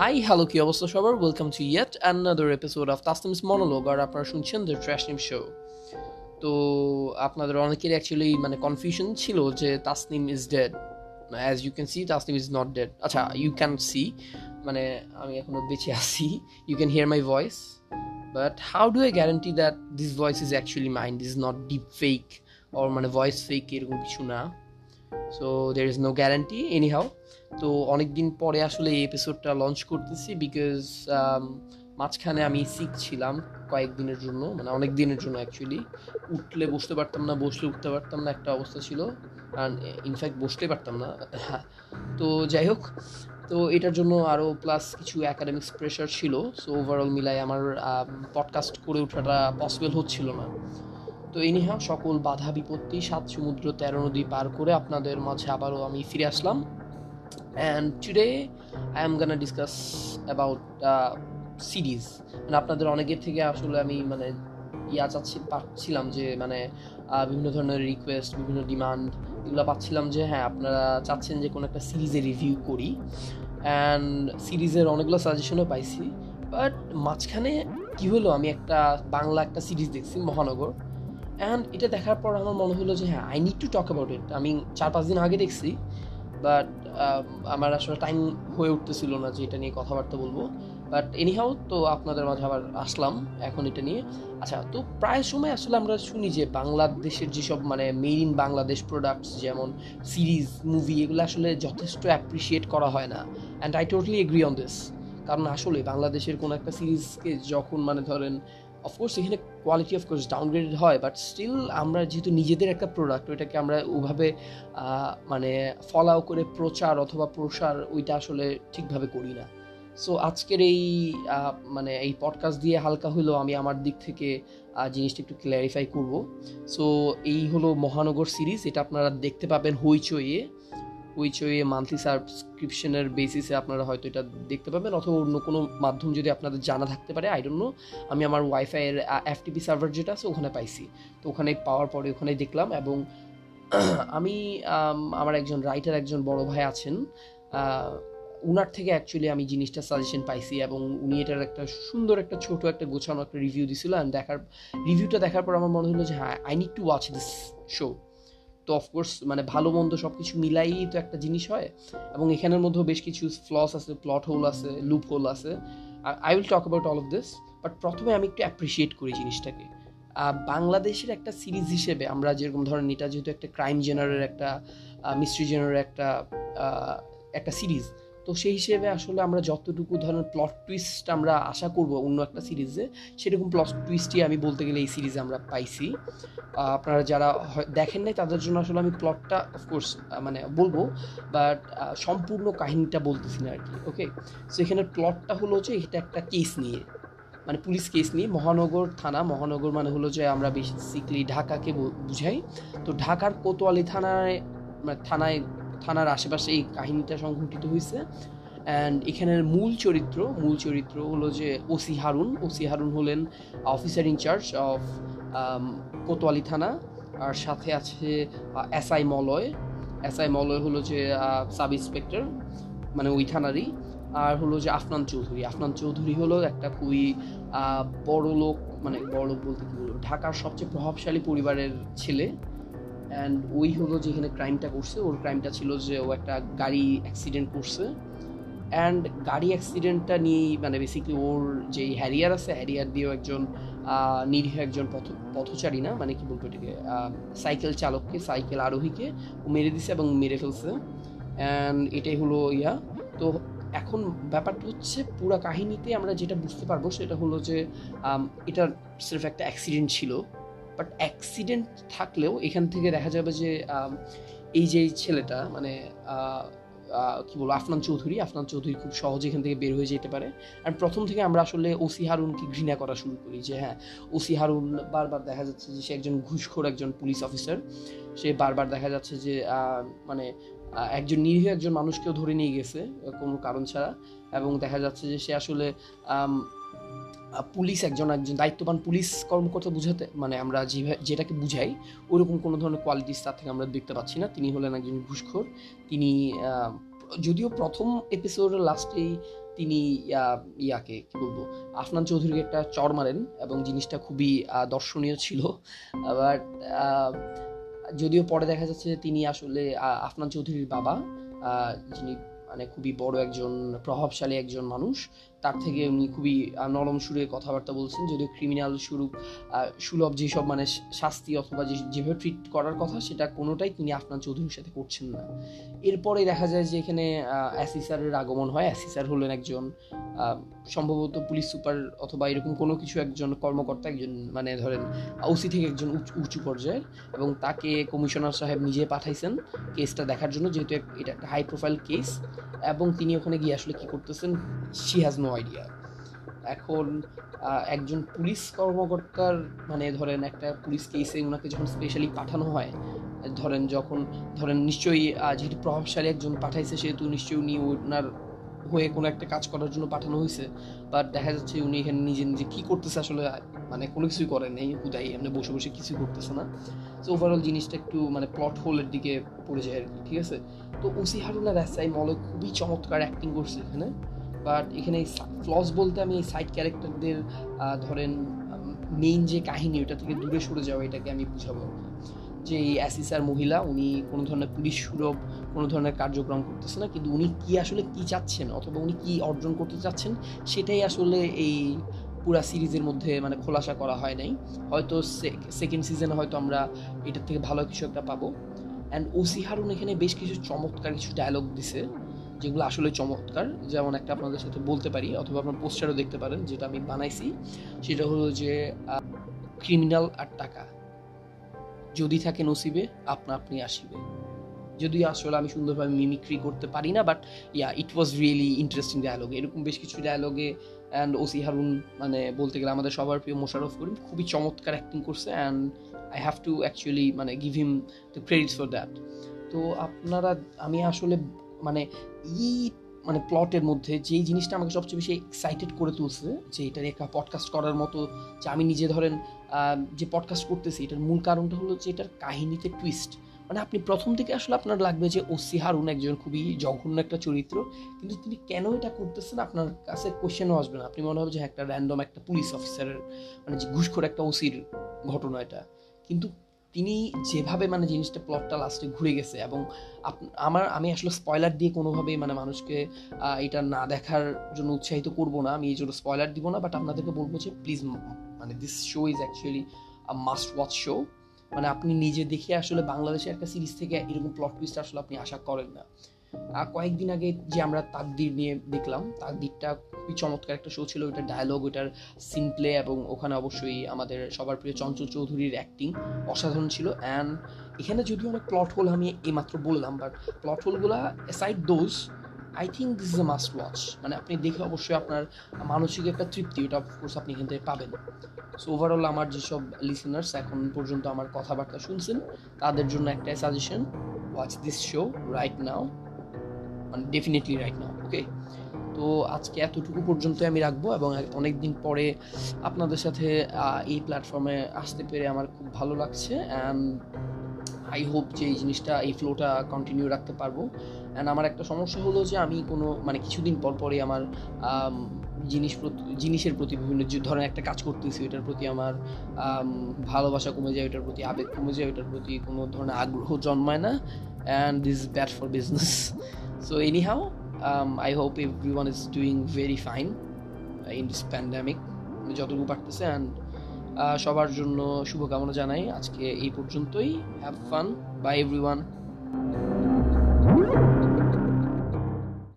Hi hello কি অবস্থা সবার? Welcome to yet another episode of Tasnim's monologue আর আপনারা শুনছেন দ্য ট্র্যাশ নিম শো তো আপনাদের অনেকের অ্যাকচুয়ালি মানে কনফিউশন ছিল যে Tasnim is dead as you can see Tasnim is not dead আচ্ছা ইউ ক্যান সি মানে আমি এখনও বেঁচে আছি। You can hear my voice but how do I guarantee that this voice is actually mind is not deep fake or মানে voice fake এরকম কিছু না। So there is no guarantee anyhow তো অনেক দিন পরে আসলে এই এপিসোডটা লঞ্চ করতেছি বিকজ মাঝখানে আমি সিক ছিলাম কয়েকদিনের জন্য মানে অনেক দিনের জন্য অ্যাকচুয়ালি উঠলে বসতে পারতাম না, বসলে উঠতে পারতাম না, একটা অবস্থা ছিল। আর ইনফ্যাক্ট বসতে পারতাম না। তো যাই হোক, তো এটার জন্য আরও প্লাস কিছু অ্যাকাডেমিক্স প্রেশার ছিল। সো ওভারঅল মিলাই আমার পডকাস্ট করে ওঠাটা পসিবল হচ্ছিল না। তো এনিহা সকল বাধা বিপত্তি সাত সমুদ্র তেরো নদী পার করে আপনাদের মাঝে আবারও আমি ফিরে আসলাম। And today I am gonna discuss about series মানে আপনাদের অনেকের থেকে আসলে আমি মানে ইয়া চাচ্ছি, পাচ্ছিলাম যে মানে বিভিন্ন ধরনের রিকোয়েস্ট বিভিন্ন ডিমান্ড এগুলো পাচ্ছিলাম যে হ্যাঁ আপনারা চাচ্ছেন যে কোনো একটা সিরিজের রিভিউ করি। অ্যান্ড সিরিজের অনেকগুলো সাজেশনও পাইছি। বাট মাঝখানে কী হলো, আমি একটা বাংলা একটা সিরিজ দেখছি, মহানগর। অ্যান্ড এটা দেখার পর আমার মনে হলো যে হ্যাঁ I need to talk about it আমি চার পাঁচ দিন আগে দেখছি বাট আমার আসলে টাইম হয়ে উঠতেছিল না যে এটা নিয়ে কথাবার্তা বলব। বাট এনিহাও তো আপনাদের মাঝে আবার আসলাম এখন এটা নিয়ে। আচ্ছা তো প্রায় সময় আসলে আমরা শুনি যে, বাংলাদেশের যেসব মানে মেড ইন বাংলাদেশ প্রোডাক্টস যেমন সিরিজ মুভি এগুলো আসলে যথেষ্ট অ্যাপ্রিসিয়েট করা হয় না। And I totally agree on this কারণ আসলে বাংলাদেশের কোনো একটা সিরিজকে যখন মানে ধরেন অফকোর্স এখানে কোয়ালিটি অফকোর্স ডাউনগ্রেডেড হয় বাট স্টিল আমরা যেহেতু নিজেদের একটা প্রোডাক্ট ওইটাকে আমরা ওভাবে মানে ফলাও করে প্রচার অথবা প্রসার ওইটা আসলে ঠিকভাবে করি না। সো আজকের এই মানে এই পডকাস্ট দিয়ে হালকা হলেও আমি আমার দিক থেকে জিনিসটা একটু ক্ল্যারিফাই করব। সো এই হলো মহানগর সিরিজ, এটা আপনারা দেখতে পাবেন হইচইয়ে। হইচইয়ে মান্থলি সাবস্ক্রিপশনের বেসিসে আপনারা হয়তো এটা দেখতে পাবেন অথবা অন্য কোনো মাধ্যম যদি আপনাদের জানা থাকতে পারে আই ডোন্ট নো আমি আমার ওয়াইফাইয়ের এফটিপি সার্ভার যেটা আছে ওখানে পাইছি। তো ওখানে পাওয়ার পরে ওখানে দেখলাম এবং আমি আমার একজন রাইটার একজন বড় ভাই আছেন। উনার থেকে অ্যাকচুয়ালি আমি জিনিসটা সাজেশন পাইছি এবং উনি এটার একটা সুন্দর একটা ছোট একটা গোছানো একটা রিভিউ দিছিল অ্যান্ড দেখার রিভিউটা দেখার পর আমার মনে হলো যে হ্যাঁ I need to watch this show তো অফকোর্স মানে ভালো মন্দ সব কিছু মিলাই তো একটা জিনিস হয়। এবং এখানের মধ্যেও বেশ কিছু ফ্লস আছে প্লট হোল আছে লুপ হোল আছে I will talk about all of this but প্রথমে আমি একটু অ্যাপ্রিসিয়েট করি জিনিসটাকে। বাংলাদেশের একটা সিরিজ হিসেবে আমরা যেরকম ধরেন এটা যেহেতু একটা ক্রাইম জেনারের একটা মিস্ট্রি জেনারের একটা একটা সিরিজ তো সেই হিসেবে আসলে আমরা যতটুকু ধরনের প্লট টুইস্ট আমরা আশা করব অন্য একটা সিরিজে সেরকম প্লট টুইস্টই আমি বলতে গেলে এই সিরিজে আমরা পাইছি। আপনারা যারা দেখেন নাই তাদের জন্য আসলে আমি প্লটটা অফকোর্স মানে বলব বাট সম্পূর্ণ কাহিনীটা বলতেছি না আর কি ওকে সো এখানে প্লটটা হলো যে এটা একটা কেস নিয়ে মানে পুলিশ কেস নিয়ে, মহানগর থানা, মহানগর মানে হলো যে আমরা বেসিকলি ঢাকাকে বুঝাই। তো ঢাকার কোতোয়ালি থানায় মানে থানায় থানার আশেপাশে এই কাহিনীটা সংঘটিত হয়েছে। অ্যান্ড এখানের মূল চরিত্র মূল চরিত্র হলো যে ওসি হারুন। ওসি হারুন হলেন অফিসার ইনচার্জ অফ কোতোয়ালি থানা। আর সাথে আছে এসআই মলয়। এসআই মলয় হলো যে সাব ইন্সপেক্টর মানে ওই থানারই। আর হলো যে আফনান চৌধুরী। আফনান চৌধুরী হলো একটা খুবই বড় লোক মানে বড় লোক বলতে কি বলব? ঢাকার সবচেয়ে প্রভাবশালী পরিবারের ছেলে। অ্যান্ড ওই হলো যেখানে ক্রাইমটা করছে। ওর ক্রাইমটা ছিল যে ও একটা গাড়ি অ্যাক্সিডেন্ট করছে। অ্যান্ড গাড়ি অ্যাক্সিডেন্টটা নিয়েই মানে বেসিকলি ওর যেই হ্যারিয়ার আছে হ্যারিয়ার দিয়েও একজন নিরীহ একজন পথ, পথচারী না মানে কি বলব এটাকে সাইকেল চালককে সাইকেল আরোহীকে ও মেরে দিছে এবং মেরে ফেলছে। অ্যান্ড এটাই হলো ইয়া। তো এখন ব্যাপারটা হচ্ছে পুরো কাহিনীতে আমরা যেটা বুঝতে পারব সেটা হলো যে এটা সির্ফ একটা অ্যাক্সিডেন্ট ছিল। বাট অ্যাক্সিডেন্ট থাকলেও এখান থেকে দেখা যাবে যে এই যে ছেলেটা মানে কি বলব, আফনান চৌধুরী আফনান চৌধুরী খুব সহজে এখান থেকে বের হয়ে যেতে পারে। আর প্রথম থেকে আমরা আসলে ওসি হারুনকে ঘৃণা করা শুরু করি যে হ্যাঁ ওসি হারুন বারবার দেখা যাচ্ছে যে সে একজন ঘুষখোর একজন পুলিশ অফিসার। সে বারবার দেখা যাচ্ছে যে মানে একজন নিরীহ একজন মানুষকেও ধরে নিয়ে গেছে কোনো কারণ ছাড়া। এবং দেখা যাচ্ছে যে সে আসলে পুলিশ একজন একজন দায়িত্ববান পুলিশ কর্মকর্তা বুঝাতে মানে আমরা যেটাকে বুঝাই, ওরকম কোনো ধরনের কোয়ালিটিস তার থেকে আমরা দেখতে পাচ্ছি না। তিনি হলেন একজন ঘুষখোর। তিনি যদিও প্রথম এপিসোডের লাস্টেই তিনি ইয়াকে কি বলব, আফনান চৌধুরীকে একটা চর মারেন এবং জিনিসটা খুবই দর্শনীয় ছিল। আবার যদিও পরে দেখা যাচ্ছে যে তিনি আসলে আফনান চৌধুরীর বাবা যিনি মানে খুবই বড় একজন, প্রভাবশালী একজন মানুষ তার থেকে উনি খুবই নরম সুরে কথাবার্তা বলছেন, যদিও ক্রিমিনাল সুরূপ সুলভ যেসব মানে শাস্তি অথবা যে, যেভাবে ট্রিট করার কথা সেটা কোনোটাই তিনি আফনান চৌধুরীর সাথে করছেন না। এরপরে দেখা যায় যে এখানে অ্যাসিসারের আগমন হয়। অ্যাসিসার হলেন একজন সম্ভবত পুলিশ সুপার অথবা এরকম কোনো কিছু একজন কর্মকর্তা, একজন মানে ধরেন ওসি থেকে একজন উঁচু পর্যায়ের এবং তাকে কমিশনার সাহেব নিজে পাঠাইছেন কেসটা দেখার জন্য, যেহেতু এটা একটা হাই প্রোফাইল কেস এবং তিনি ওখানে গিয়ে আসলে কী করতেছেন শি হ্যাজ নো আইডিয়া এখন একজন পুলিশ কর্মকর্তার মানে ধরেন একটা পুলিশ কেসে ওনাকে যখন স্পেশালি পাঠানো হয়, ধরেন যখন, ধরেন নিশ্চয়ই যেহেতু প্রভাবশালী একজন পাঠাইছে, সেহেতু নিশ্চয়ই উনি ওনার হয়ে কোনো একটা কাজ করার জন্য পাঠানো হয়েছে বাট দেখা যাচ্ছে উনি এখানে নিজে নিজে কী করতেছে আসলে মানে কোনো কিছুই করেন নেই, হুদাই, এমনি বসে বসে কিছুই করতেছে না। তো ওভারঅল জিনিসটা একটু মানে প্লট হোলের দিকে পড়ে যায় আর কি, ঠিক আছে? তো ওসি হারুন আর এসআই মলে খুবই চমৎকার অ্যাক্টিং করছে এখানে। বাট এখানে ফ্লস বলতে আমি এই সাইড ক্যারেক্টারদের ধরেন মেইন যে কাহিনী, ওটা থেকে দূরে সরে যাওয়া, এটাকে আমি বুঝাবো। যে এই অ্যাসিসার মহিলা, উনি কোনো ধরনের পুলিশ সুরভ, কোনো ধরনের কার্যক্রম করতেছে না, কিন্তু উনি কি আসলে কি চাচ্ছেন, অথবা উনি কি অর্জন করতে চাচ্ছেন, সেটাই আসলে এই পুরা সিরিজের মধ্যে মানে খোলাসা করা হয় নাই। হয়তো সেকেন্ড সিজনে হয়তো আমরা এটার থেকে ভালো কিছু একটা পাবো। অ্যান্ড ওসি হারুন এখানে বেশ কিছু চমৎকার কিছু ডায়লগ দিছে। যেগুলো আসলে চমৎকার, যেমন একটা আপনাদের সাথে বলতে পারি অথবা আপনার পোস্টারও দেখতে পারেন, যেটা আমি বানাইছি। সেটা হলো যে ক্রিমিনাল আর টাকা। যদি থাকে নসিবে, আপনা আপনি আসিবে। যদি আসলে আমি সুন্দরভাবে মিমিক্রি করতে পারি না but yeah it was really interesting dialogue এরকম বেশ কিছু ডায়ালগে অ্যান্ড ওসি হারুন মানে বলতে গেলে আমাদের সবার প্রিয় মোশারফ করিম খুবই চমৎকার অ্যাক্টিং করছে and I have to actually মানে give him the credits for that তো আপনারা, আমি আসলে মানে এই মানে প্লটের মধ্যে যেই জিনিসটা আমাকে সবচেয়ে বেশি এক্সাইটেড করে তুলছে যে এটার একটা পডকাস্ট করার মতো যে আমি নিজে ধরেন যে পডকাস্ট করতেছি এটার মূল কারণটা হলো যে এটার কাহিনীতে টুইস্ট মানে আপনি প্রথম থেকে আসলে আপনার লাগবে যে ওসি হারুন একজন খুবই জঘন্য একটা চরিত্র কিন্তু তিনি কেন এটা করতেছেন আপনার কাছে কোশ্চেনও আসবে না। আপনি মনে হবে যে হ্যাঁ, একটা র্যান্ডম একটা পুলিশ অফিসারের মানে যে ঘুষখোর একটা ওসির ঘটনা এটা। কিন্তু তিনি যেভাবে মানে জিনিসটা প্লটটা লাস্টে ঘুরে গেছে এবং আমার, আমি আসলে স্পয়লার দিয়ে কোনোভাবেই মানে মানুষকে এটা না দেখার জন্য উৎসাহিত করব না। আমি এই জন্য স্পয়লার দিব না বাট আপনাদেরকে বলব যে প্লিজ মানে this show is actually a must watch show মানে আপনি নিজে দেখে আসলে বাংলাদেশের একটা সিরিজ থেকে এরকম প্লট টুইস্ট আসলে আপনি আশা করেন না। কয়েকদিন আগে যে আমরা তাকদির নিয়ে দেখলাম, তাকদিরটা খুবই চমৎকার একটা শো ছিল। ওইটার ডায়লগ ওইটার সিন এবং ওখানে অবশ্যই আমাদের সবার প্রিয় চঞ্চল চৌধুরীর অ্যাক্টিং অসাধারণ ছিল। অ্যান্ড এখানে যদিও অনেক প্লট হোল আমি এইমাত্র বললাম but plot হোলগুলো aside those I think this is a must watch মানে আপনি দেখে অবশ্যই আপনার মানসিক একটা তৃপ্তি, ওটা অফকোর্স আপনি এখান থেকে পাবেন। সো ওভারঅল আমার যেসব লিসেনার্স এখন পর্যন্ত আমার কথাবার্তা শুনছেন, তাদের জন্য একটাই suggestion watch this show right now মানে ডেফিনেটলি রাইট নাও ওকে তো আজকে এতটুকু পর্যন্ত আমি রাখব এবং অনেক দিন পরে আপনাদের সাথে এই প্ল্যাটফর্মে আসতে পেরে আমার খুব ভালো লাগছে অ্যান্ড আই হোপ যে এই জিনিসটা, এই ফ্লোটা কন্টিনিউ রাখতে পারব। অ্যান্ড আমার একটা সমস্যা হলো যে আমি কোনো মানে কিছুদিন পর পরে আমার জিনিস জিনিসের প্রতি বিভিন্ন যে ধরনের একটা কাজ করতেছি, ওইটার প্রতি আমার ভালোবাসা কমে যায়, ওইটার প্রতি আবেগ কমে যায়, ওইটার প্রতি কোনো ধরনের আগ্রহ জন্মায় না। And this bad for business so anyhow I hope everyone is doing very fine in this যতটুকু পারতেছে অ্যান্ড সবার জন্য শুভকামনা জানাই। আজকে এই পর্যন্তই। Have fun bye everyone